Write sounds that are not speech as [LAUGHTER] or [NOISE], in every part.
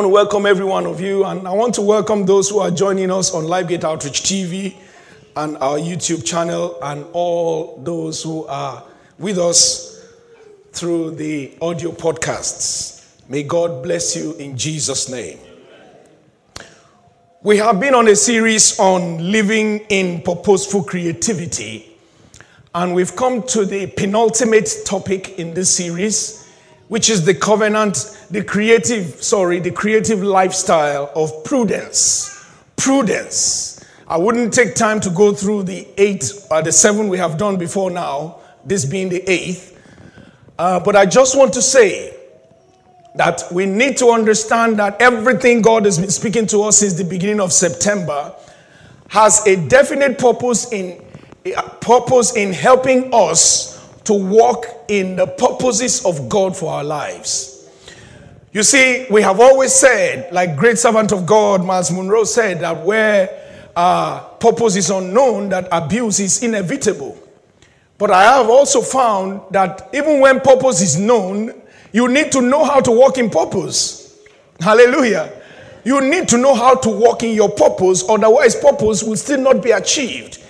want to welcome every one of you, and I want to welcome those who are joining us on LifeGate Outreach TV and our YouTube channel, and all those who are with us through the audio podcasts. May God bless you in Jesus' name. We have been on a series on living in purposeful creativity, and we've come to the penultimate topic in this series which is the covenant, the creative, sorry, the creative lifestyle of prudence. Prudence. I wouldn't take time to go through the eight or uh, the seven we have done before now, this being the eighth. Uh, but I just want to say that we need to understand that everything God has been speaking to us since the beginning of September has a definite purpose in purpose in helping us to walk in the purposes of God for our lives. You see, we have always said, like great servant of God, Myles Munroe said, that where uh, purpose is unknown, that abuse is inevitable. But I have also found that even when purpose is known, you need to know how to walk in purpose. Hallelujah. You need to know how to walk in your purpose, otherwise, purpose will still not be achieved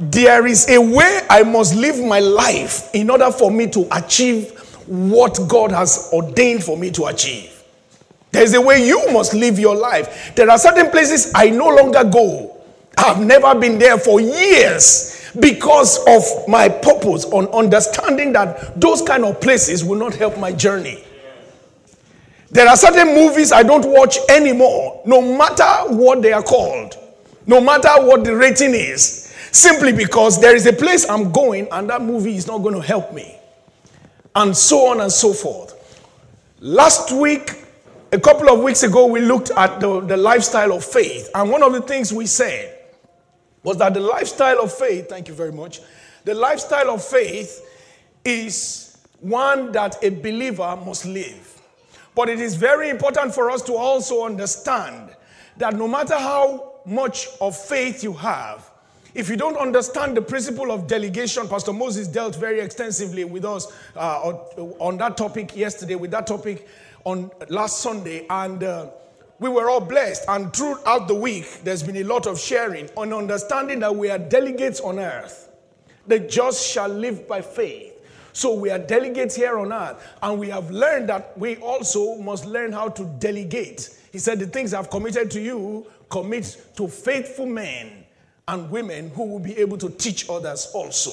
there is a way I must live my life in order for me to achieve what God has ordained for me to achieve. There's a way you must live your life. There are certain places I no longer go. I've never been there for years because of my purpose on understanding that those kind of places will not help my journey. There are certain movies I don't watch anymore, no matter what they are called, no matter what the rating is. Simply because there is a place I'm going and that movie is not going to help me. And so on and so forth. Last week, a couple of weeks ago, we looked at the, the lifestyle of faith. And one of the things we said was that the lifestyle of faith, thank you very much, the lifestyle of faith is one that a believer must live. But it is very important for us to also understand that no matter how much of faith you have, if you don't understand the principle of delegation, Pastor Moses dealt very extensively with us uh, on, that topic yesterday, with that topic on last Sunday, and uh, we were all blessed. And throughout the week, there's been a lot of sharing on understanding that we are delegates on earth. The just shall live by faith. So we are delegates here on earth, and we have learned that we also must learn how to delegate. He said, The things I've committed to you, commit to faithful men and women who will be able to teach others also.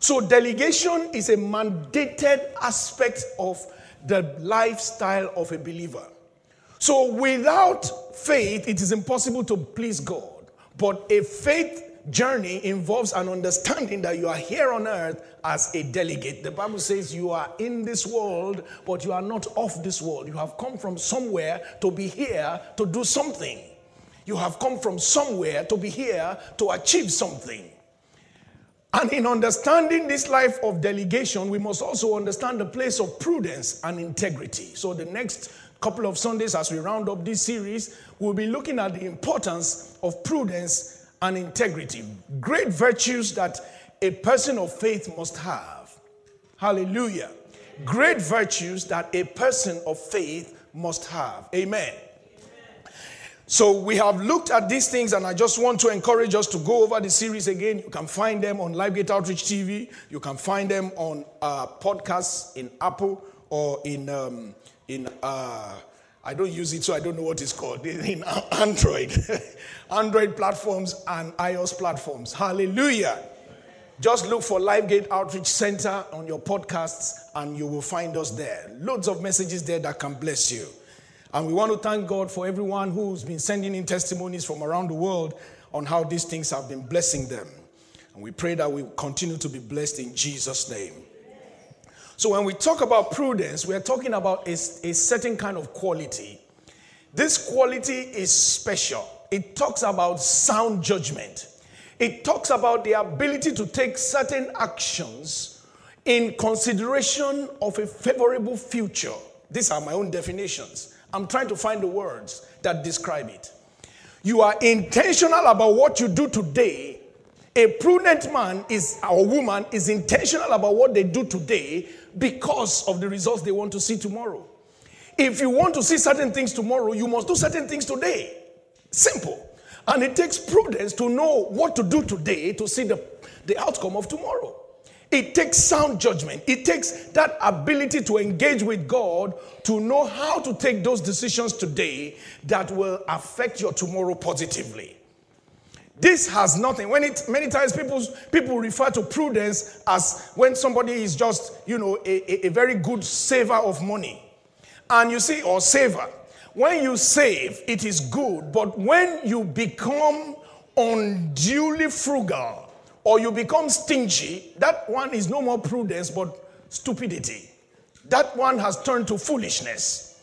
So, delegation is a mandated aspect of the lifestyle of a believer. So, without faith, it is impossible to please God. But a faith journey involves an understanding that you are here on earth as a delegate. The Bible says you are in this world, but you are not of this world. You have come from somewhere to be here to do something. You have come from somewhere to be here to achieve something. And in understanding this life of delegation, we must also understand the place of prudence and integrity. So, the next couple of Sundays, as we round up this series, we'll be looking at the importance of prudence and integrity. Great virtues that a person of faith must have. Hallelujah. Great virtues that a person of faith must have. Amen. So we have looked at these things, and I just want to encourage us to go over the series again. You can find them on LifeGate Outreach TV. You can find them on uh, podcasts in Apple or in um, in. Uh, I don't use it, so I don't know what it's called [LAUGHS] in Android, [LAUGHS] Android platforms and iOS platforms. Hallelujah! Just look for LifeGate Outreach Center on your podcasts, and you will find us there. Loads of messages there that can bless you. And we want to thank God for everyone who's been sending in testimonies from around the world on how these things have been blessing them. And we pray that we continue to be blessed in Jesus' name. So, when we talk about prudence, we are talking about a, a certain kind of quality. This quality is special. It talks about sound judgment, it talks about the ability to take certain actions in consideration of a favorable future. These are my own definitions. I'm trying to find the words that describe it. You are intentional about what you do today. A prudent man is or woman is intentional about what they do today because of the results they want to see tomorrow. If you want to see certain things tomorrow, you must do certain things today. Simple. And it takes prudence to know what to do today to see the, the outcome of tomorrow. It takes sound judgment. It takes that ability to engage with God to know how to take those decisions today that will affect your tomorrow positively. This has nothing. When it many times people people refer to prudence as when somebody is just you know a, a, a very good saver of money, and you see or saver. When you save, it is good, but when you become unduly frugal or you become stingy, that one is no more prudence but stupidity. That one has turned to foolishness.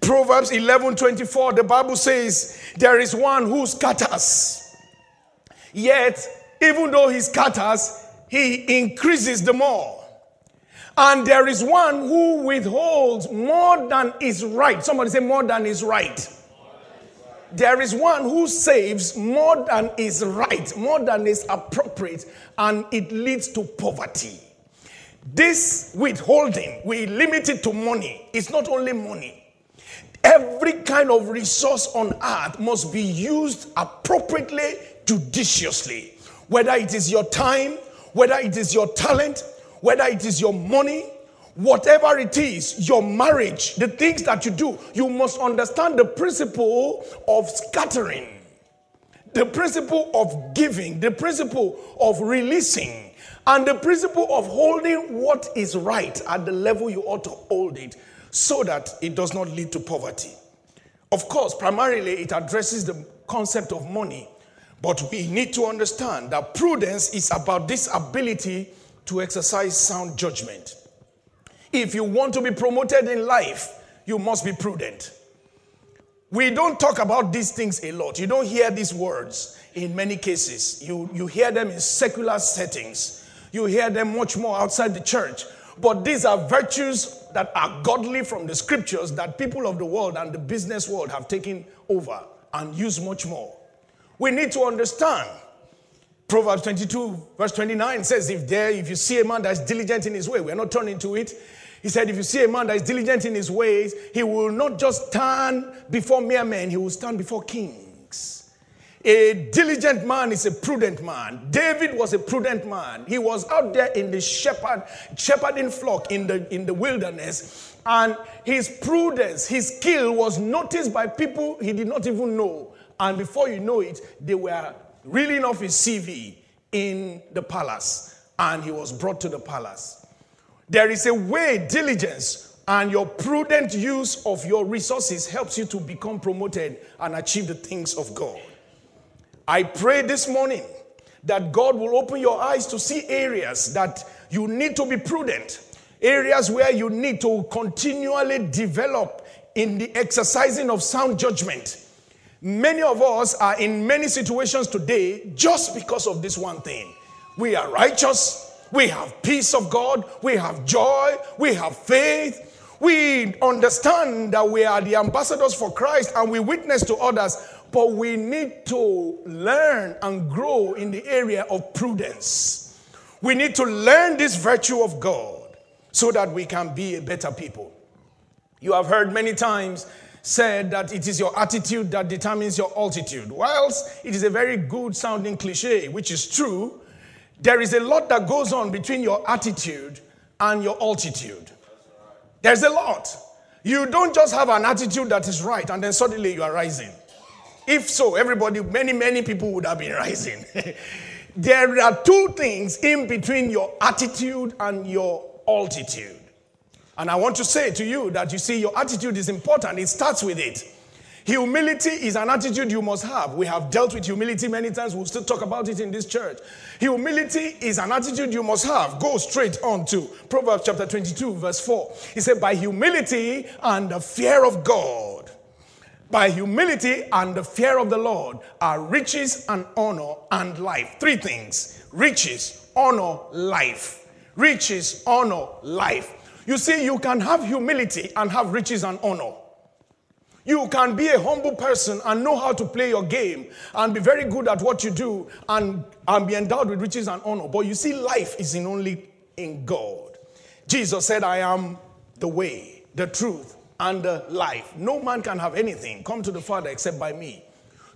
Proverbs 11 24, the Bible says, There is one who scatters, yet, even though he scatters, he increases the more. And there is one who withholds more than is right. Somebody say, more than is right. There is one who saves more than is right, more than is appropriate, and it leads to poverty. This withholding, we limit it to money. It's not only money. Every kind of resource on earth must be used appropriately, judiciously. Whether it is your time, whether it is your talent, whether it is your money, whatever it is, your marriage, the things that you do, you must understand the principle of scattering, the principle of giving, the principle of releasing, and the principle of holding what is right at the level you ought to hold it so that it does not lead to poverty. Of course, primarily it addresses the concept of money, but we need to understand that prudence is about this ability to exercise sound judgment. If you want to be promoted in life, you must be prudent. We don't talk about these things a lot. You don't hear these words in many cases. You, you hear them in secular settings, you hear them much more outside the church. But these are virtues that are godly from the scriptures that people of the world and the business world have taken over and use much more. We need to understand Proverbs 22, verse 29 says, If there, if you see a man that's diligent in his way, we're not turning to it. He said, If you see a man that is diligent in his ways, he will not just stand before mere men, he will stand before kings. A diligent man is a prudent man. David was a prudent man. He was out there in the shepherd, shepherding flock in the, in the wilderness, and his prudence, his skill was noticed by people he did not even know. And before you know it, they were reeling off his CV in the palace, and he was brought to the palace. There is a way, diligence, and your prudent use of your resources helps you to become promoted and achieve the things of God. I pray this morning that God will open your eyes to see areas that you need to be prudent, areas where you need to continually develop in the exercising of sound judgment Many of us are in many situations today just because of this one thing. We are righteous, we have peace of God, we have joy, we have faith. We understand that we are the ambassadors for Christ and we witness to others, but we need to learn and grow in the area of prudence. We need to learn this virtue of God so that we can be a better people. You have heard many times said that it is your attitude that determines your altitude. Whilst it is a very good sounding cliche, which is true, there is a lot that goes on between your attitude and your altitude. There's a lot. You don't just have an attitude that is right and then suddenly you are rising. If so, everybody, many, many people would have been [LAUGHS] rising. there are two things in between your attitude and your altitude. And I want to say to you that you see, your attitude is important. It starts with it. Humility is an attitude you must have. We have dealt with humility many times. We'll still talk about it in this church. Humility is an attitude you must have. Go straight on to Proverbs chapter 22, verse 4. He said, By humility and the fear of God, by humility and the fear of the Lord are riches and honor and life. Three things riches, honor, life. Riches, honor, life. You see, you can have humility and have riches and honor. You can be a humble person and know how to play your game and be very good at what you do and, and be endowed with riches and honor. But you see, life is in only in God. Jesus said, I am the way, the truth, and the life. No man can have anything come to the Father except by me.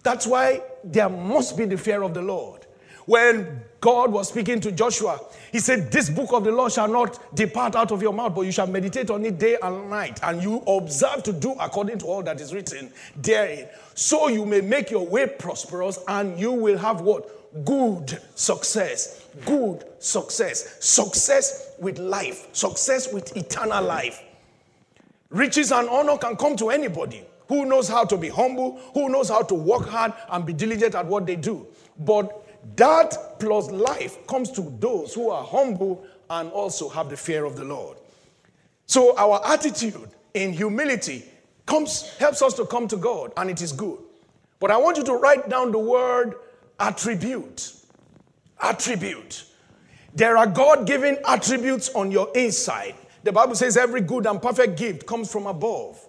That's why there must be the fear of the Lord. When God was speaking to Joshua, he said, This book of the law shall not depart out of your mouth, but you shall meditate on it day and night, and you observe to do according to all that is written therein. So you may make your way prosperous, and you will have what? Good success. Good success. Success with life. Success with eternal life. Riches and honor can come to anybody who knows how to be humble, who knows how to work hard and be diligent at what they do. But that plus life comes to those who are humble and also have the fear of the Lord. So our attitude in humility comes helps us to come to God and it is good. But I want you to write down the word attribute. Attribute. There are God-given attributes on your inside. The Bible says every good and perfect gift comes from above.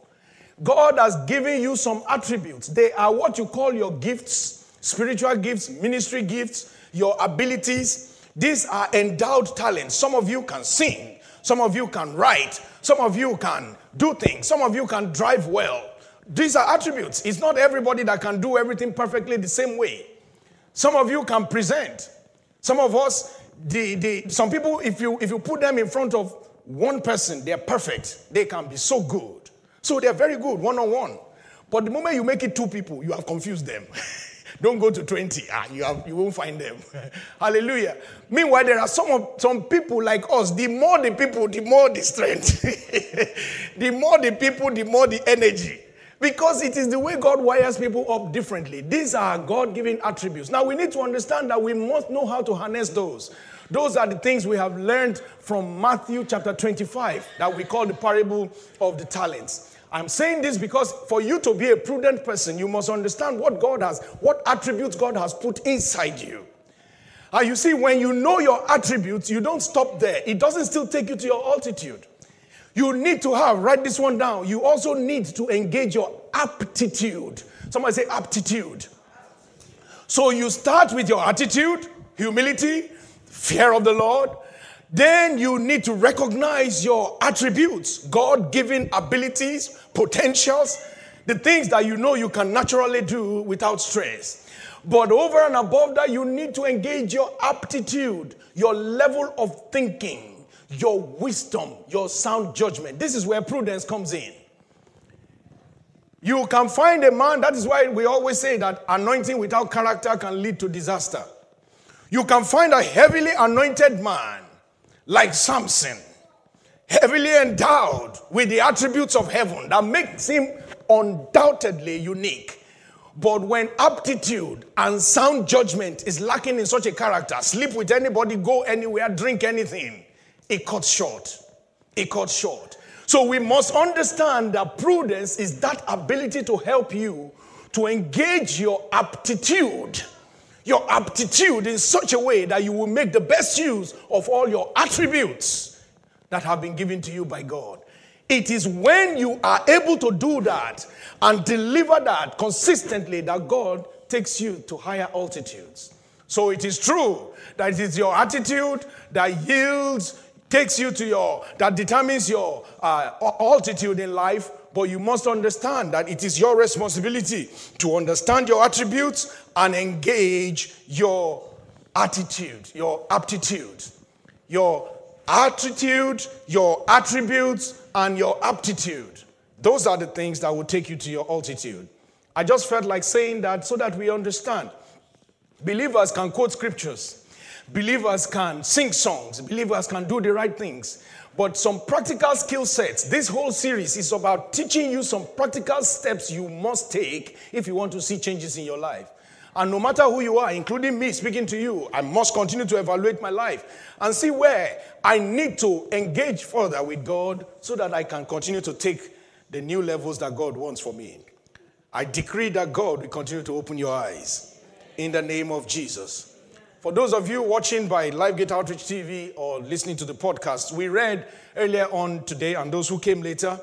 God has given you some attributes. They are what you call your gifts spiritual gifts, ministry gifts, your abilities. These are endowed talents. Some of you can sing, some of you can write, some of you can do things, some of you can drive well. These are attributes. It's not everybody that can do everything perfectly the same way. Some of you can present. Some of us, the, the, some people, if you, if you put them in front of one person, they're perfect. They can be so good. So they're very good one on one. But the moment you make it two people, you have confused them. [LAUGHS] Don't go to 20. Ah, you, have, you won't find them. [LAUGHS] Hallelujah. Meanwhile, there are some, of, some people like us. The more the people, the more the strength. [LAUGHS] the more the people, the more the energy. Because it is the way God wires people up differently. These are God given attributes. Now, we need to understand that we must know how to harness those. Those are the things we have learned from Matthew chapter 25 that we call the parable of the talents. I'm saying this because for you to be a prudent person, you must understand what God has, what attributes God has put inside you. And uh, you see, when you know your attributes, you don't stop there. It doesn't still take you to your altitude. You need to have, write this one down. You also need to engage your aptitude. Somebody say aptitude. So you start with your attitude, humility, fear of the Lord, then you need to recognize your attributes, God given abilities, potentials, the things that you know you can naturally do without stress. But over and above that, you need to engage your aptitude, your level of thinking, your wisdom, your sound judgment. This is where prudence comes in. You can find a man, that is why we always say that anointing without character can lead to disaster. You can find a heavily anointed man like Samson, heavily endowed with the attributes of heaven that makes him undoubtedly unique. But when aptitude and sound judgment is lacking in such a character, sleep with anybody, go anywhere, drink anything, it cuts short. It cuts short. So we must understand that prudence is that ability to help you to engage your aptitude your aptitude in such a way that you will make the best use of all your attributes that have been given to you by God. It is when you are able to do that and deliver that consistently that God takes you to higher altitudes. So it is true that it is your attitude that yields, takes you to your, that determines your uh, altitude in life, but you must understand that it is your responsibility to understand your attributes and engage your attitude, your aptitude, your attitude, your attributes, and your aptitude. Those are the things that will take you to your altitude. I just felt like saying that so that we understand. Believers can quote scriptures, believers can sing songs, believers can do the right things. But some practical skill sets. This whole series is about teaching you some practical steps you must take if you want to see changes in your life. And no matter who you are, including me speaking to you, I must continue to evaluate my life and see where I need to engage further with God so that I can continue to take the new levels that God wants for me. I decree that God will continue to open your eyes in the name of Jesus. For those of you watching by LifeGate Outreach TV or listening to the podcast, we read earlier on today, and those who came later,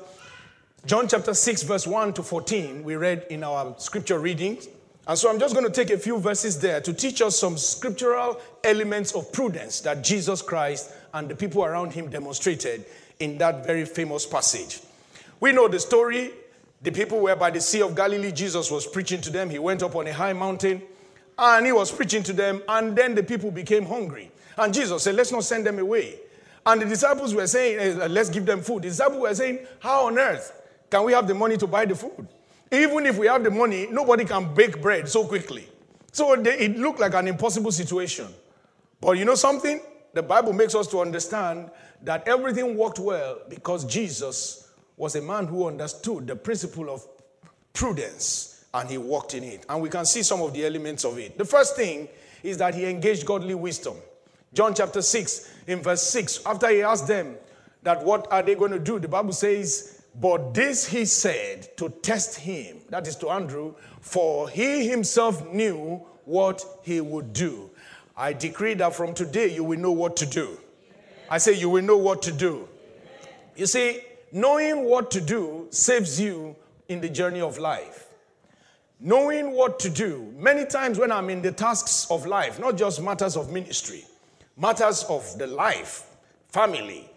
John chapter 6, verse 1 to 14, we read in our scripture readings. And so I'm just going to take a few verses there to teach us some scriptural elements of prudence that Jesus Christ and the people around him demonstrated in that very famous passage. We know the story. The people were by the Sea of Galilee. Jesus was preaching to them. He went up on a high mountain and he was preaching to them. And then the people became hungry. And Jesus said, Let's not send them away. And the disciples were saying, Let's give them food. The disciples were saying, How on earth can we have the money to buy the food? Even if we have the money, nobody can bake bread so quickly. So they, it looked like an impossible situation. But you know something? The Bible makes us to understand that everything worked well because Jesus was a man who understood the principle of prudence and he walked in it. And we can see some of the elements of it. The first thing is that he engaged godly wisdom. John chapter 6, in verse 6, after he asked them that what are they going to do, the Bible says, But this he said to test him, that is to Andrew, for he himself knew what he would do. I decree that from today you will know what to do. I say you will know what to do. You see, knowing what to do saves you in the journey of life. Knowing what to do, many times when I'm in the tasks of life, not just matters of ministry, matters of the life, family,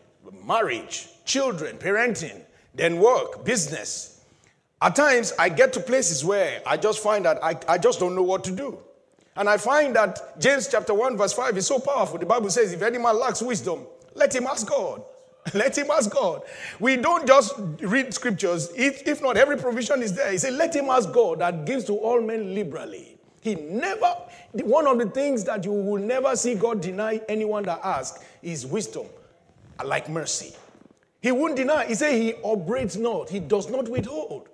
marriage, children, parenting, then work, business. At times, I get to places where I just find that I, I just don't know what to do. And I find that James chapter 1, verse 5 is so powerful. The Bible says, if any man lacks wisdom, let him ask God. [LAUGHS] Let him ask God. We don't just read scriptures. If, if not, every provision is there. He said, Let him ask God that gives to all men liberally. He never, one of the things that you will never see God deny anyone that asks is wisdom, like mercy. He won't deny. He said he operates not, he does not withhold.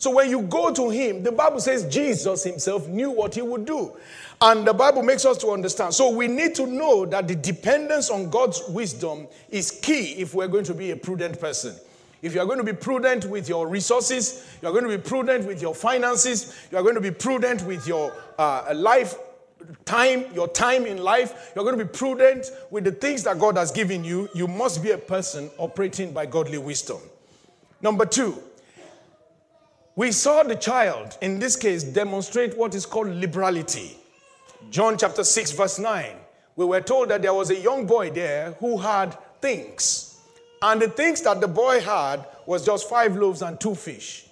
So when you go to him, the Bible says Jesus himself knew what he would do. And the Bible makes us to understand. So we need to know that the dependence on God's wisdom is key if we're going to be a prudent person. If you are going to be prudent with your resources, you are going to be prudent with your finances, you are going to be prudent with your uh, life time, your time in life, you're going to be prudent with the things that God has given you, you must be a person operating by godly wisdom. Number two, we saw the child, in this case, demonstrate what is called liberality. John chapter 6, verse 9. We were told that there was a young boy there who had things. And the things that the boy had was just five loaves and two fish.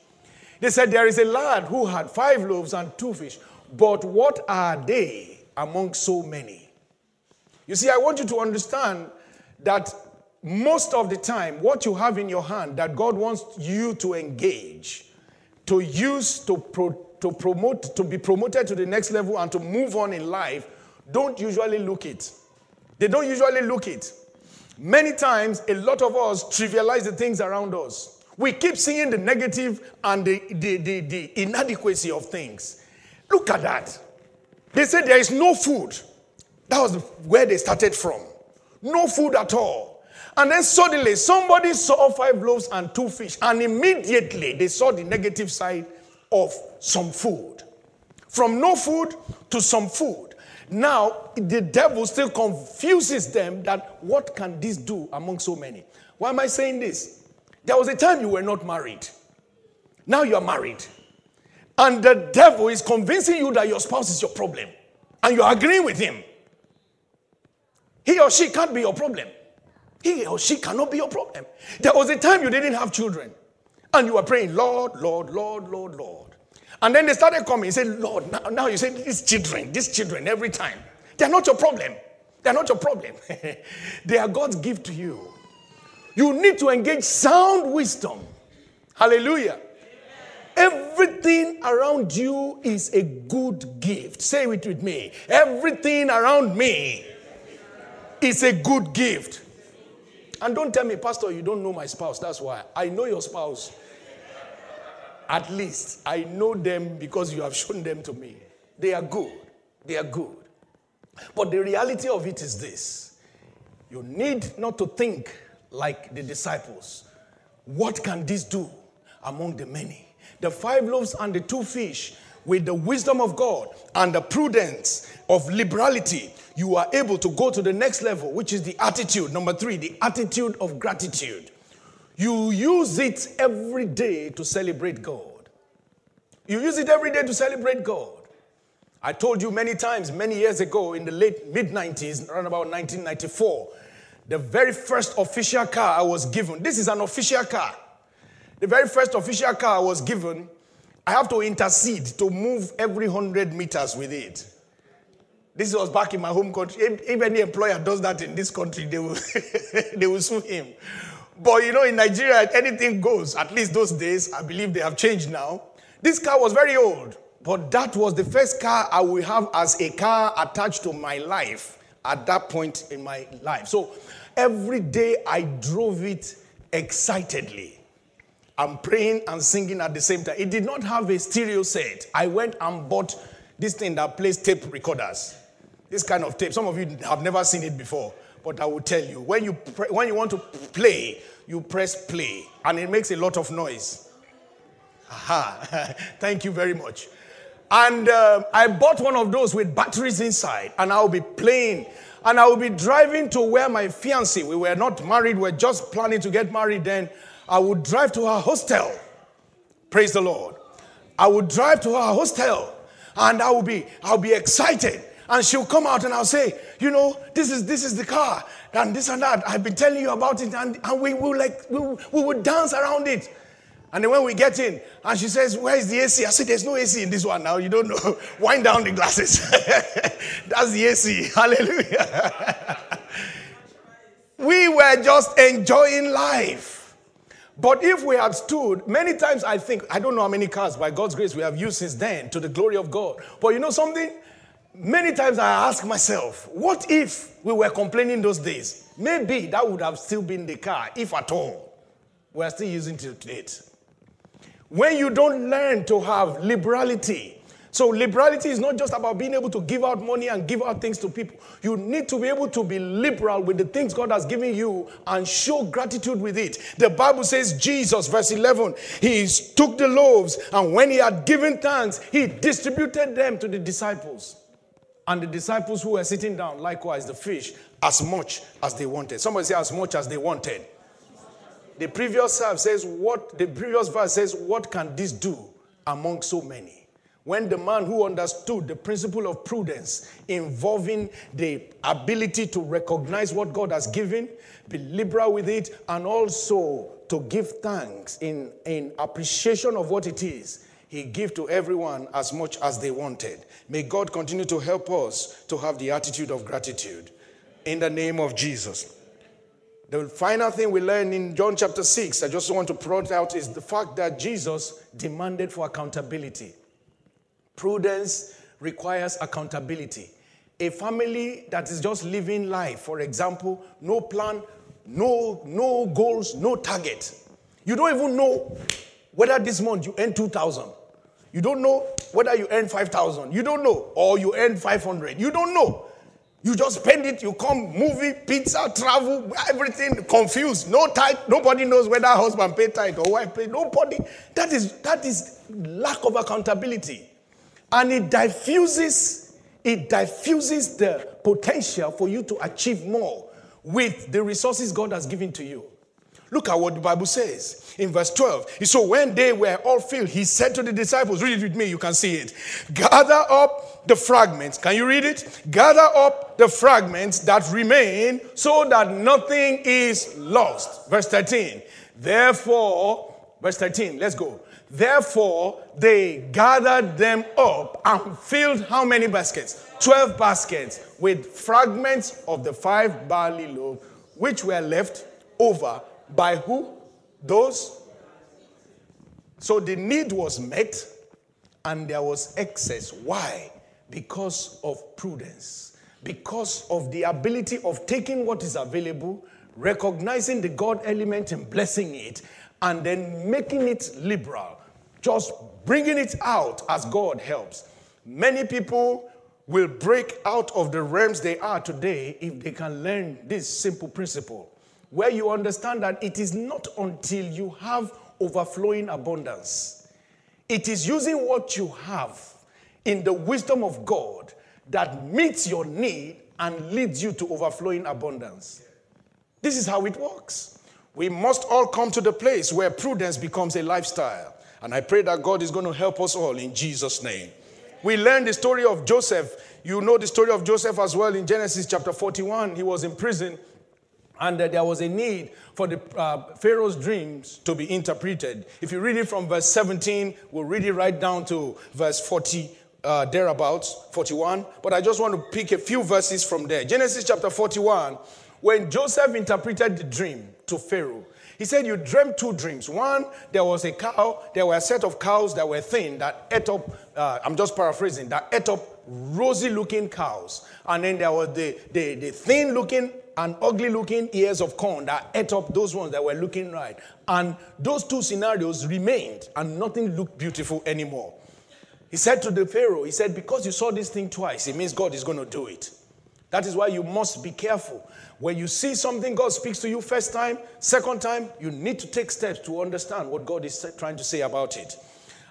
They said, There is a lad who had five loaves and two fish. But what are they among so many? You see, I want you to understand that most of the time, what you have in your hand that God wants you to engage to use to, pro, to promote, to be promoted to the next level and to move on in life, don't usually look it. They don't usually look it. Many times, a lot of us trivialize the things around us. We keep seeing the negative and the, the, the, the inadequacy of things. Look at that. They said there is no food. That was where they started from. No food at all. And then suddenly somebody saw five loaves and two fish, and immediately they saw the negative side of some food. From no food to some food. Now, the devil still confuses them that what can this do among so many? Why am I saying this? There was a time you were not married. Now you are married. And the devil is convincing you that your spouse is your problem. And you're agreeing with him. He or she can't be your problem. He or she cannot be your problem. There was a time you didn't have children and you were praying, Lord, Lord, Lord, Lord, Lord. And then they started coming. You said, Lord, now, now you say, these children, these children, every time. They're not your problem. They're not your problem. [LAUGHS] they are God's gift to you. You need to engage sound wisdom. Hallelujah. Everything around you is a good gift. Say it with me. Everything around me is a good gift. And don't tell me, Pastor, you don't know my spouse. That's why. I know your spouse. At least I know them because you have shown them to me. They are good. They are good. But the reality of it is this you need not to think like the disciples. What can this do among the many? The five loaves and the two fish, with the wisdom of God and the prudence of liberality, you are able to go to the next level, which is the attitude. Number three, the attitude of gratitude. You use it every day to celebrate God. You use it every day to celebrate God. I told you many times, many years ago, in the late mid 90s, around about 1994, the very first official car I was given. This is an official car. The very first official car I was given, I have to intercede to move every 100 meters with it. This was back in my home country. If, if any employer does that in this country, they will, [LAUGHS] they will sue him. But you know, in Nigeria, anything goes. At least those days, I believe they have changed now. This car was very old, but that was the first car I will have as a car attached to my life at that point in my life. So every day I drove it excitedly. I'm praying and singing at the same time. It did not have a stereo set. I went and bought this thing that plays tape recorders. This kind of tape. Some of you have never seen it before, but I will tell you. When you, pre- when you want to play, you press play, and it makes a lot of noise. Aha. [LAUGHS] Thank you very much. And uh, I bought one of those with batteries inside, and I'll be playing. And I will be driving to where my fiancée, we were not married, we we're just planning to get married then. I would drive to her hostel. Praise the Lord. I would drive to her hostel and I will be, I'll be excited and she'll come out and I'll say, you know, this is this is the car and this and that. I've been telling you about it, and, and we will like we, we will dance around it. And then when we get in, and she says, Where is the AC? I said, There's no AC in this one now. You don't know. [LAUGHS] Wind down the glasses. [LAUGHS] That's the AC. [LAUGHS] Hallelujah. we were just enjoying life. But if we had stood, many times I think, I don't know how many cars by God's grace we have used since then to the glory of God. But you know something? Many times I ask myself, what if we were complaining those days? Maybe that would have still been the car, if at all. We're still using it today. When you don't learn to have liberality, so liberality is not just about being able to give out money and give out things to people. You need to be able to be liberal with the things God has given you and show gratitude with it. The Bible says Jesus, verse 11, he took the loaves and when he had given thanks, he distributed them to the disciples. And the disciples who were sitting down, likewise the fish, as much as they wanted. Somebody say, as much as they wanted. The previous verse says, what the previous verse says, what can this do among so many? When the man who understood the principle of prudence involving the ability to recognize what God has given, be liberal with it, and also to give thanks in, in appreciation of what it is, he gave to everyone as much as they wanted. May God continue to help us to have the attitude of gratitude. In the name of Jesus. The final thing we learn in John chapter 6, I just want to point out, is the fact that Jesus demanded for accountability. Prudence requires accountability. A family that is just living life, for example, no plan, no, no goals, no target. You don't even know whether this month you earn 2,000. You don't know whether you earn 5,000. You don't know. Or you earn 500. You don't know. You just spend it, you come, movie, pizza, travel, everything confused. No tithe, nobody knows whether husband paid tithe or wife paid. Nobody. That is that is lack of accountability. And it diffuses, it diffuses the potential for you to achieve more with the resources God has given to you. Look at what the Bible says in verse 12. So when they were all filled, he said to the disciples, read it with me, you can see it. Gather up the fragments. Can you read it? Gather up the fragments that remain so that nothing is lost. Verse 13. Therefore, verse 13, let's go. Therefore, they gathered them up and filled how many baskets? 12 baskets with fragments of the five barley loaves, which were left over by who? Those. So the need was met and there was excess. Why? Because of prudence, because of the ability of taking what is available, recognizing the God element and blessing it, and then making it liberal, just bringing it out as God helps. Many people will break out of the realms they are today if they can learn this simple principle where you understand that it is not until you have overflowing abundance, it is using what you have in the wisdom of God that meets your need and leads you to overflowing abundance. This is how it works. We must all come to the place where prudence becomes a lifestyle. And I pray that God is going to help us all in Jesus' name. We learned the story of Joseph. You know the story of Joseph as well in Genesis chapter 41. He was in prison And uh, there was a need for the uh, Pharaoh's dreams to be interpreted. If you read it from verse 17, we'll read it right down to verse 40, uh, thereabouts, 41. But I just want to pick a few verses from there. Genesis chapter 41, when Joseph interpreted the dream to Pharaoh, he said, You dreamt two dreams. One, there was a cow, there were a set of cows that were thin that ate up, uh, I'm just paraphrasing, that ate up rosy looking cows. And then there was the, the, the thin looking and ugly looking ears of corn that ate up those ones that were looking right. And those two scenarios remained, and nothing looked beautiful anymore. He said to the Pharaoh, He said, Because you saw this thing twice, it means God is going to do it. That is why you must be careful. When you see something God speaks to you first time, second time, you need to take steps to understand what God is trying to say about it.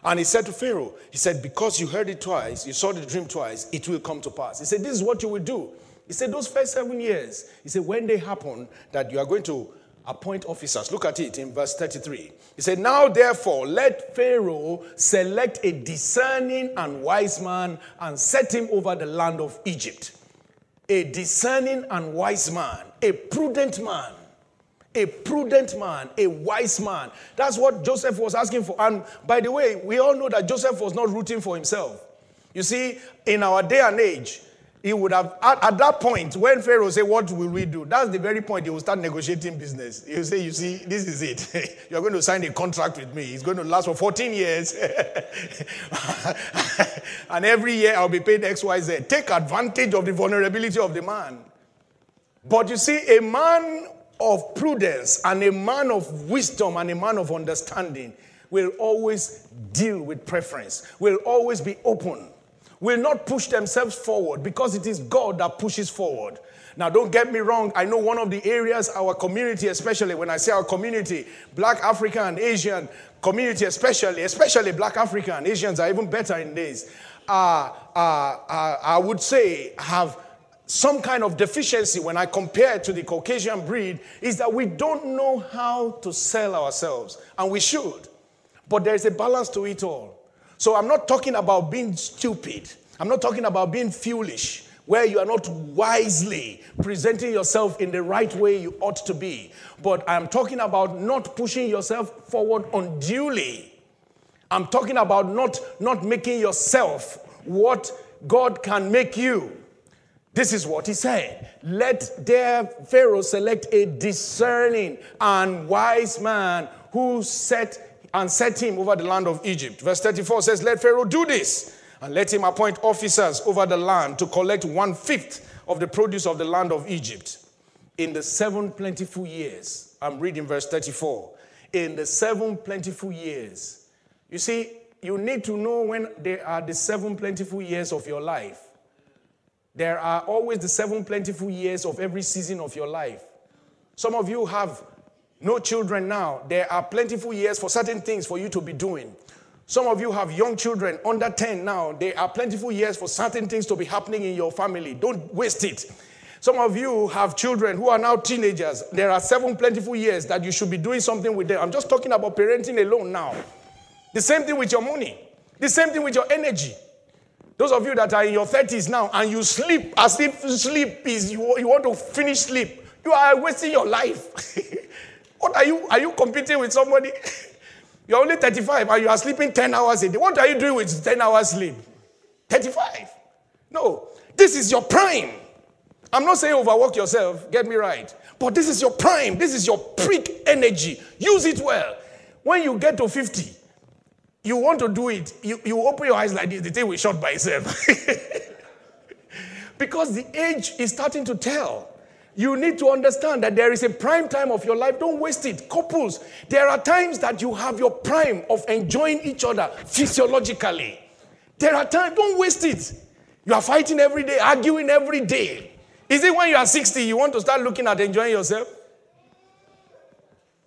And he said to Pharaoh, He said, Because you heard it twice, you saw the dream twice, it will come to pass. He said, This is what you will do. He said, Those first seven years, he said, When they happen, that you are going to appoint officers. Look at it in verse 33. He said, Now therefore, let Pharaoh select a discerning and wise man and set him over the land of Egypt a discerning and wise man, a prudent man, a prudent man, a wise man. That's what Joseph was asking for. And by the way, we all know that Joseph was not rooting for himself. You see, in our day and age, he would have, at, at, that point, when Pharaoh said, What will we do? That's the very point he will start negotiating business. He'll say, You see, this is it. [LAUGHS] You're going to sign a contract with me. It's going to last for 14 years. [LAUGHS] and every year I'll be paid XYZ. Take advantage of the vulnerability of the man. But you see, a man of prudence and a man of wisdom and a man of understanding will always deal with preference, will always be open will not push themselves forward because it is God that pushes forward. Now, don't get me wrong. I know one of the areas our community, especially when I say our community, black African, Asian community, especially, especially black African, Asians are even better in this, uh, uh, uh, I would say have some kind of deficiency when I compare to the Caucasian breed is that we don't know how to sell ourselves, and we should. But there's a balance to it all. So I'm not talking about being stupid. I'm not talking about being foolish, where you are not wisely presenting yourself in the right way you ought to be. But I'm talking about not pushing yourself forward unduly. I'm talking about not, not making yourself what God can make you. This is what he said. Let their Pharaoh select a discerning and wise man who set and set him over the land of Egypt. Verse 34 says, Let Pharaoh do this, and let him appoint officers over the land to collect one fifth of the produce of the land of Egypt. In the seven plentiful years, I'm reading verse 34. In the seven plentiful years, you see, you need to know when there are the seven plentiful years of your life. There are always the seven plentiful years of every season of your life. Some of you have no children now. There are plentiful years for certain things for you to be doing. Some of you have young children under 10 now. There are plentiful years for certain things to be happening in your family. Don't waste it. Some of you have children who are now teenagers. There are seven plentiful years that you should be doing something with them. I'm just talking about parenting alone now. The same thing with your money, the same thing with your energy. Those of you that are in your 30s now and you sleep as if sleep is you, you want to finish sleep, you are wasting your life. [LAUGHS] What are you? Are you competing with somebody? You're only 35 and you are sleeping 10 hours a day. What are you doing with 10 hours sleep? 35. No, this is your prime. I'm not saying overwork yourself, get me right. But this is your prime. This is your peak energy. Use it well. When you get to 50, you want to do it, you, you open your eyes like this, the thing will shut by itself. [LAUGHS] because the age is starting to tell you need to understand that there is a prime time of your life. Don't waste it. Couples, there are times that you have your prime of enjoying each other physiologically. There are times, don't waste it. You are fighting every day, arguing every day. Is it when you are 60 you want to start looking at enjoying yourself?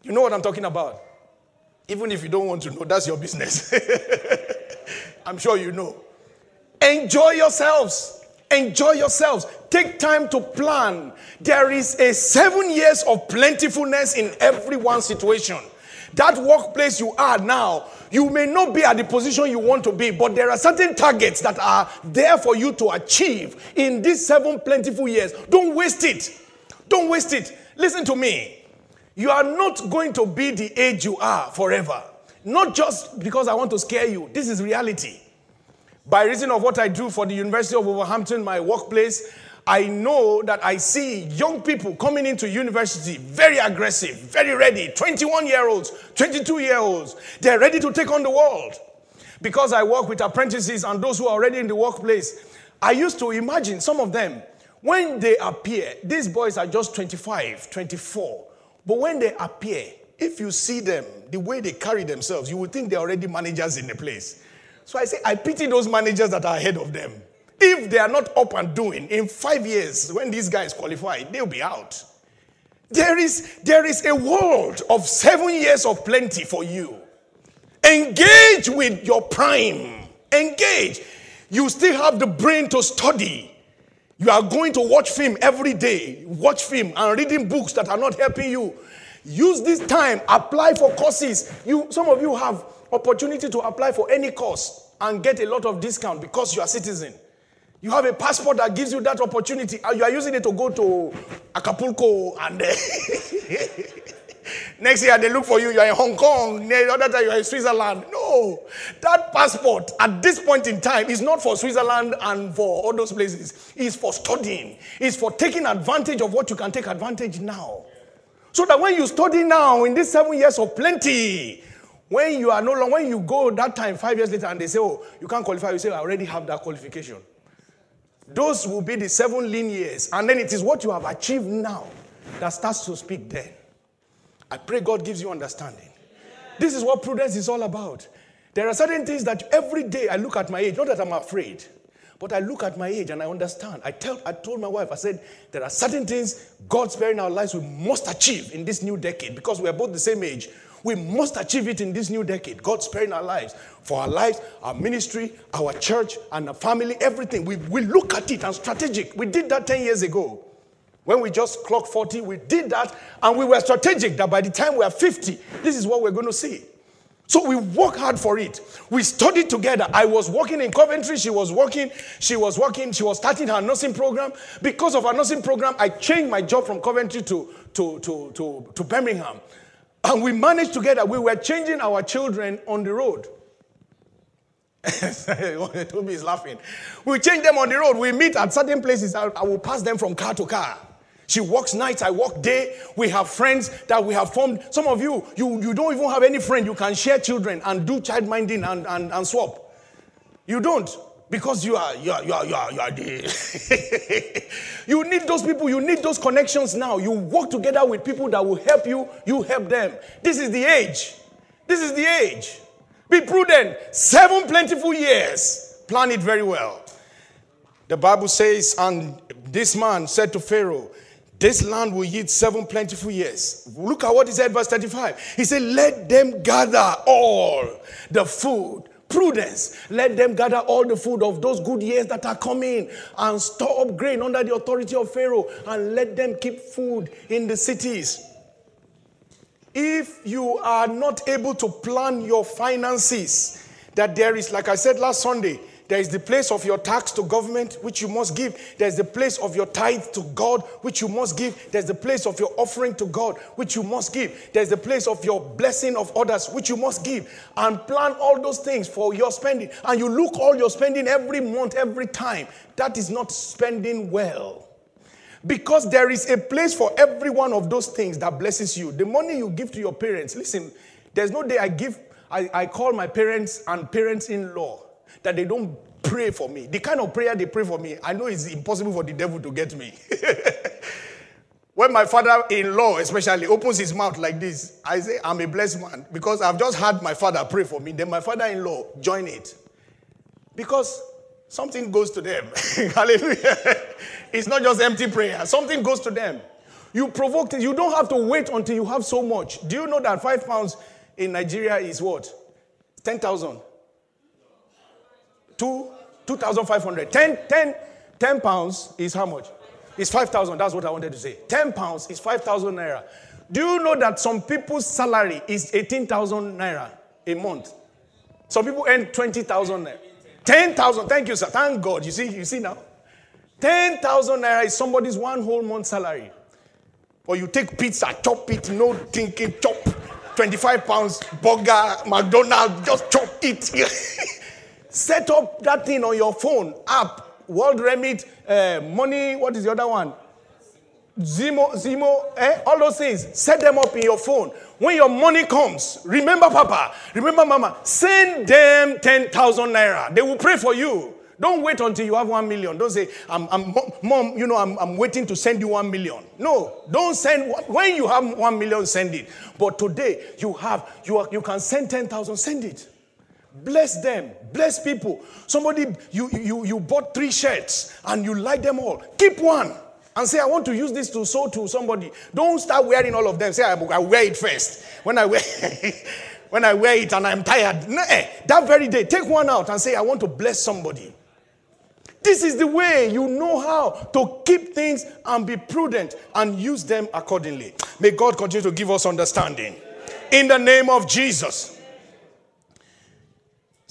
You know what I'm talking about. Even if you don't want to know, that's your business. [LAUGHS] I'm sure you know. Enjoy yourselves. Enjoy yourselves. Take time to plan. There is a seven years of plentifulness in every one situation. That workplace you are now, you may not be at the position you want to be, but there are certain targets that are there for you to achieve in these seven plentiful years. Don't waste it. Don't waste it. Listen to me. You are not going to be the age you are forever. Not just because I want to scare you. This is reality. By reason of what I do for the University of Wolverhampton, my workplace, I know that I see young people coming into university very aggressive, very ready 21 year olds, 22 year olds. They're ready to take on the world. Because I work with apprentices and those who are already in the workplace, I used to imagine some of them, when they appear, these boys are just 25, 24. But when they appear, if you see them, the way they carry themselves, you would think they're already managers in the place. So I say, I pity those managers that are ahead of them. If they are not up and doing, in five years, when these guys qualify, they'll be out. There is, there is a world of seven years of plenty for you. Engage with your prime. Engage. You still have the brain to study. You are going to watch film every day, watch film and reading books that are not helping you. Use this time, apply for courses. You, some of you have opportunity to apply for any course and get a lot of discount because you are citizen. You have a passport that gives you that opportunity, and you are using it to go to Acapulco and [LAUGHS] next year they look for you. You are in Hong Kong. The other time you are in Switzerland. No, that passport at this point in time is not for Switzerland and for all those places. It's for studying. It's for taking advantage of what you can take advantage now. So that when you study now in these seven years of plenty, when you are no longer, when you go that time five years later and they say, oh, you can't qualify, you say, I already have that qualification. Those will be the seven lean years. And then it is what you have achieved now that starts to speak then. I pray God gives you understanding. This is what prudence is all about. There are certain things that every day I look at my age, not that I'm afraid, but I look at my age and I understand. I, tell, I told my wife, I said, there are certain things God's sparing our lives we must achieve in this new decade because we are both the same age. We must achieve it in this new decade. God's sparing our lives. For our lives, our ministry, our church, and our family, everything. We, we look at it and strategic. We did that 10 years ago. When we just clocked 40, we did that and we were strategic that by the time we are 50, this is what we're going to see. So we work hard for it. We studied together. I was working in Coventry. She was working. She was working. She was starting her nursing program. Because of her nursing program, I changed my job from Coventry to, to, to, to, to Birmingham. And we managed together. We were changing our children on the road. [LAUGHS] Toby is laughing. We change them on the road. We meet at certain places. I, will pass them from car to car. She works nights, I work day. We have friends that we have formed. Some of you, you, you don't even have any friend. You can share children and do child minding and, and, and swap. You don't because you are you are you are you are, you are the [LAUGHS] you need those people you need those connections now. You work together with people that will help you you help them. This is the age. This is the age. Be prudent. Seven plentiful years. Plan it very well. The bible says and this man said to pharaoh this land will yield seven plentiful years. Look at what he said, verse 35. He said, Let them gather all the food prudence. Let them gather all the food of those good years that are coming and store up grain under the authority of Pharaoh and let them keep food in the cities. If you are not able to plan your finances, that there is, like I said last Sunday, there is the place of your tax to government, which you must give. There's the place of your tithe to God, which you must give. There's the place of your offering to God, which you must give. There's the place of your blessing of others, which you must give. And plan all those things for your spending. And you look all your spending every month, every time. That is not spending well. Because there is a place for every one of those things that blesses you. The money you give to your parents, listen, there's no day I give, I, I call my parents and parents in law that they don't pray for me. The kind of prayer they pray for me, I know it's impossible for the devil to get me. [LAUGHS] when my father in law, especially, opens his mouth like this, I say, I'm a blessed man because I've just had my father pray for me. Then my father in law join it. Because something goes to them. [LAUGHS] Hallelujah. [LAUGHS] It's not just empty prayer, something goes to them. You provoke it. You don't have to wait until you have so much. Do you know that five pounds in Nigeria is what? 10,000 two, 2,500. 10, 10, 10 pounds is how much? It's 5,000. That's what I wanted to say. 10 pounds is 5,000 naira. Do you know that some people's salary is 18,000 naira a month? Some people earn 20,000 naira. 10,000. Thank you, sir. Thank God. You see, you see now? 10,000 naira is somebody's one whole month salary. Or you take pizza, chop it, no thinking, chop. 25 pounds, burger, McDonald's, just chop it. [LAUGHS] Set up that thing on your phone, app, World Remit, uh, money, what is the other one? Zimo, Zimo, eh? all those things. Set them up in your phone. When your money comes, remember Papa, remember Mama, send them 10,000 naira. They will pray for you. Don't wait until you have one million. Don't say, I'm, I'm, Mom, you know, I'm, I'm waiting to send you one million. No, don't send, when you have one million, send it. But today, you have, you, are, you can send 10,000, send it. Bless them, bless people. Somebody, you, you, you bought three shirts and you like them all. Keep one and say, I want to use this to sow to somebody. Don't start wearing all of them. Say, I, I wear it first. When I wear [LAUGHS] when I wear it and I'm tired, nah, eh, that very day, take one out and say, I want to bless somebody. This is the way you know how to keep things and be prudent and use them accordingly. May God continue to give us understanding. In the name of Jesus.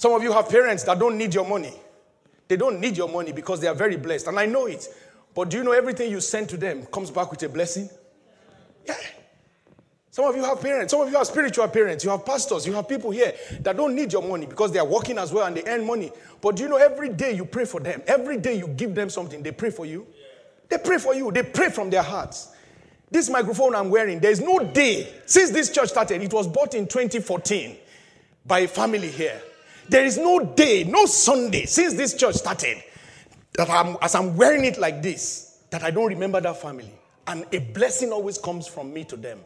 Some of you have parents that don't need your money. They don't need your money because they are very blessed. And I know it. But do you know everything you send to them comes back with a blessing? Yeah. Some of you have parents, some of you have spiritual parents, you have pastors, you have people here that don't need your money because they are working as well and they earn money. But do you know every day you pray for them, every day you give them something, they pray for you. They pray for you, they pray from their hearts. This microphone I'm wearing, there's no day since this church started, it was bought in 2014 by a family here. There is no day, no Sunday since this church started that I'm, as I'm wearing it like this, that I don't remember that family. And a blessing always comes from me to them.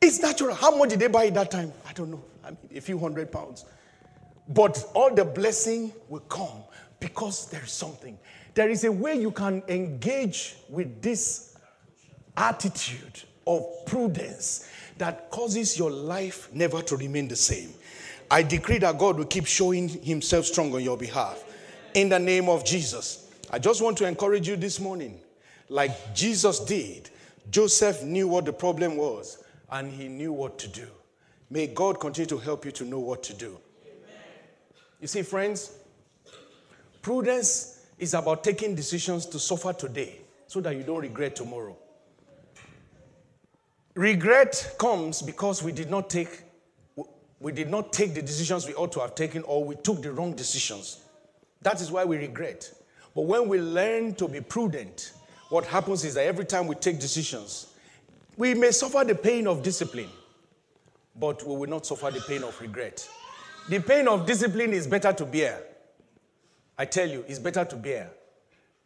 It's natural. How much did they buy that time? I don't know. I mean, a few hundred pounds. But all the blessing will come because there is something. There is a way you can engage with this attitude of prudence that causes your life never to remain the same. I decree that God will keep showing himself strong on your behalf. In the name of Jesus. I just want to encourage you this morning. Like Jesus did, Joseph knew what the problem was and he knew what to do. May God continue to help you to know what to do. Amen. You see, friends, prudence is about taking decisions to suffer today so that you don't regret tomorrow. Regret comes because we did not take we did not take the decisions we ought to have taken or we took the wrong decisions. That is why we regret. But when we learn to be prudent, what happens is that every time we take decisions, we may suffer the pain of discipline, but we will not suffer the pain of regret. The pain of discipline is better to bear. I tell you, it's better to bear.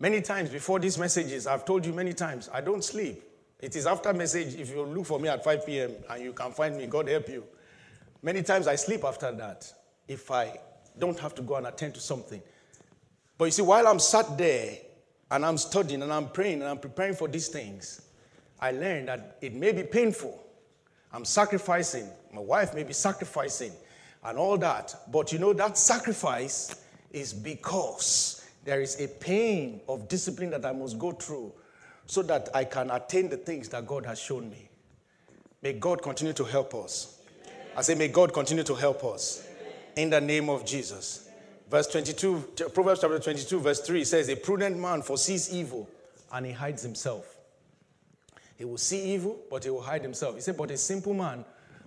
Many times before these messages, I've told you many times, I don't sleep. It is after message, if you look for me at 5 p.m. and you can find me, God help you. Many times I sleep after that if I don't have to go and attend to something. But you see, while I'm sat there and I'm studying and I'm praying and I'm preparing for these things, I learned that it may be painful. I'm sacrificing. My wife may be sacrificing and all that. But you know, that sacrifice is because there is a pain of discipline that I must go through so that I can attain the things that God has shown me. May God continue to help us. I say, may God continue to help us in the name of Jesus. Verse 22, Proverbs chapter 22, verse 3 says, A prudent man foresees evil and he hides himself. He will see evil, but he will hide himself. He said, But a simple man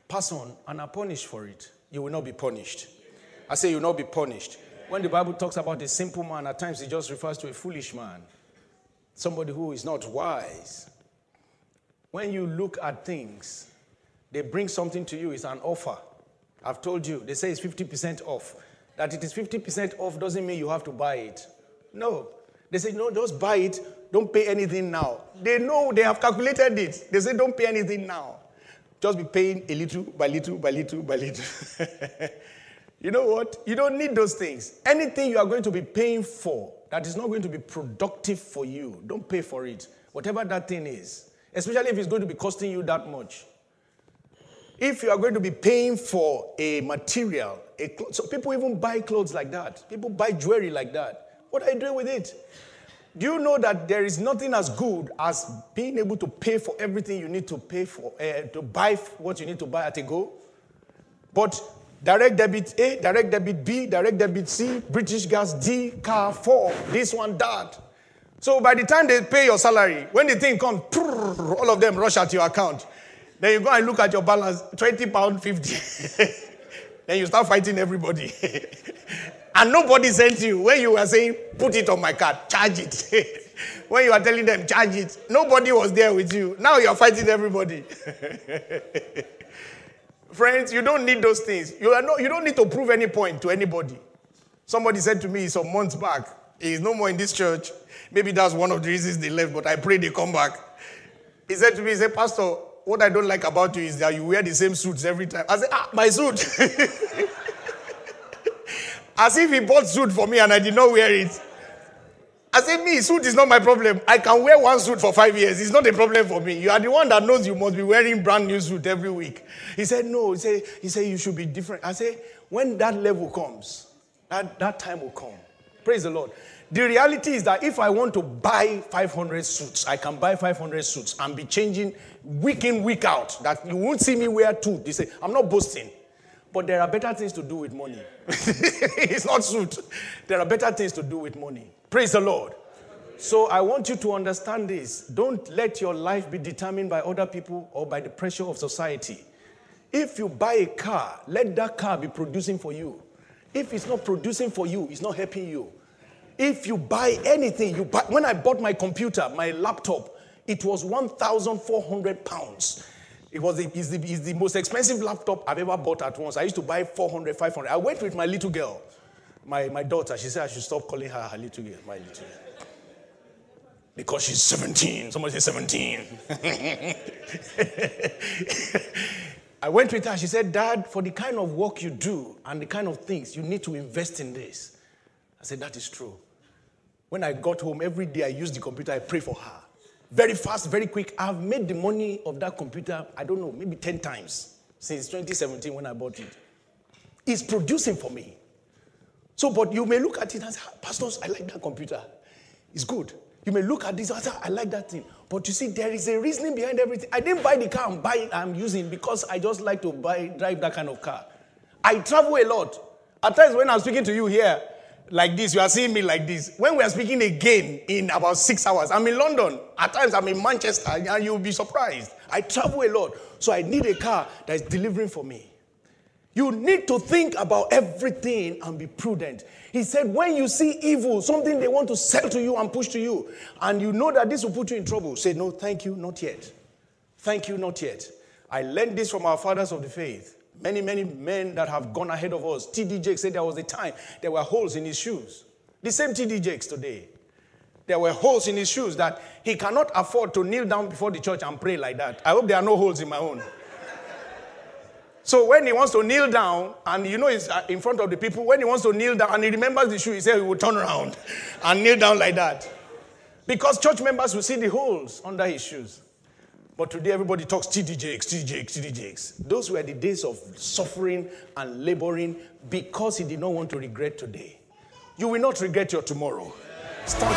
pass on and are punished for it. You will not be punished. I say, You will not be punished. When the Bible talks about a simple man, at times it just refers to a foolish man, somebody who is not wise. When you look at things, they bring something to you, it's an offer. I've told you, they say it's 50% off. That it is 50% off doesn't mean you have to buy it. No. They say, no, just buy it, don't pay anything now. They know, they have calculated it. They say, don't pay anything now. Just be paying a little by little by little by little. [LAUGHS] you know what? You don't need those things. Anything you are going to be paying for that is not going to be productive for you, don't pay for it. Whatever that thing is, especially if it's going to be costing you that much. If you are going to be paying for a material, a cl- so people even buy clothes like that. People buy jewelry like that. What are you doing with it? Do you know that there is nothing as good as being able to pay for everything you need to pay for, uh, to buy what you need to buy at a go? But direct debit A, direct debit B, direct debit C, British gas D, car 4, this one, that. So by the time they pay your salary, when the thing comes, all of them rush at your account. Then you go and look at your balance, 20 pound 50. [LAUGHS] then you start fighting everybody. [LAUGHS] and nobody sent you. When you were saying, put it on my card, charge it. [LAUGHS] when you are telling them, charge it, nobody was there with you. Now you are fighting everybody. Friends, you don't need those things. You, are not, you don't need to prove any point to anybody. Somebody said to me some months back, he is no more in this church. Maybe that's one of the reasons they left, but I pray they come back. He said to me, he said, Pastor, what I don't like about you is that you wear the same suits every time. I said, ah, my suit. [LAUGHS] As if he bought suit for me and I did not wear it. I said, me, suit is not my problem. I can wear one suit for five years. It's not a problem for me. You are the one that knows you must be wearing brand new suit every week. He said, no. He said, he said you should be different. I said, when that level comes, that, that time will come. Praise the Lord. The reality is that if I want to buy 500 suits, I can buy 500 suits and be changing week in, week out. That you won't see me wear two. They say, I'm not boasting. But there are better things to do with money. [LAUGHS] it's not suit. There are better things to do with money. Praise the Lord. So I want you to understand this. Don't let your life be determined by other people or by the pressure of society. If you buy a car, let that car be producing for you. If it's not producing for you, it's not helping you. If you buy anything, you buy, when I bought my computer, my laptop, it was 1,400 pounds. It was the, it's the, it's the most expensive laptop I've ever bought at once. I used to buy 400, 500. I went with my little girl, my, my daughter. She said I should stop calling her her little girl, my little girl. Because she's 17. Somebody say 17. [LAUGHS] I went with her. She said, Dad, for the kind of work you do and the kind of things, you need to invest in this. I said, That is true. When I got home, every day I used the computer, I pray for her. Very fast, very quick. I've made the money of that computer, I don't know, maybe 10 times since 2017 when I bought it. It's producing for me. So, but you may look at it and say, ah, Pastors, I like that computer. It's good. You may look at this and say, ah, I like that thing. But you see, there is a reasoning behind everything. I didn't buy the car I'm buying, I'm using because I just like to buy, drive that kind of car. I travel a lot. At times when I'm speaking to you here, like this. You are seeing me like this. When we are speaking again in about six hours, I'm in London. At times, I'm in Manchester, and you'll be surprised. I travel a lot, so I need a car that is delivering for me. You need to think about everything and be prudent. He said, when you see evil, something they want to sell to you and push to you, and you know that this will put you in trouble, say, No, thank you, not yet. Thank you, not yet. I learned this from our fathers of the faith. Many, many men that have gone ahead of us. T.D. Jakes said there was a time there were holes in his shoes. The same T.D. Jakes today. There were holes in his shoes that he cannot afford to kneel down before the church and pray like that. I hope there are no holes in my own. [LAUGHS] so when he wants to kneel down, and you know he's uh, in front of the people, when he wants to kneel down and he remembers the shoe, he says he will turn around [LAUGHS] and kneel down like that. Because church members will see the holes under his shoes. But today everybody talks TD Jakes, TD Jakes, TD Jakes. Those were the days of suffering and laboring because he did not want to regret today. You will not regret your tomorrow. Start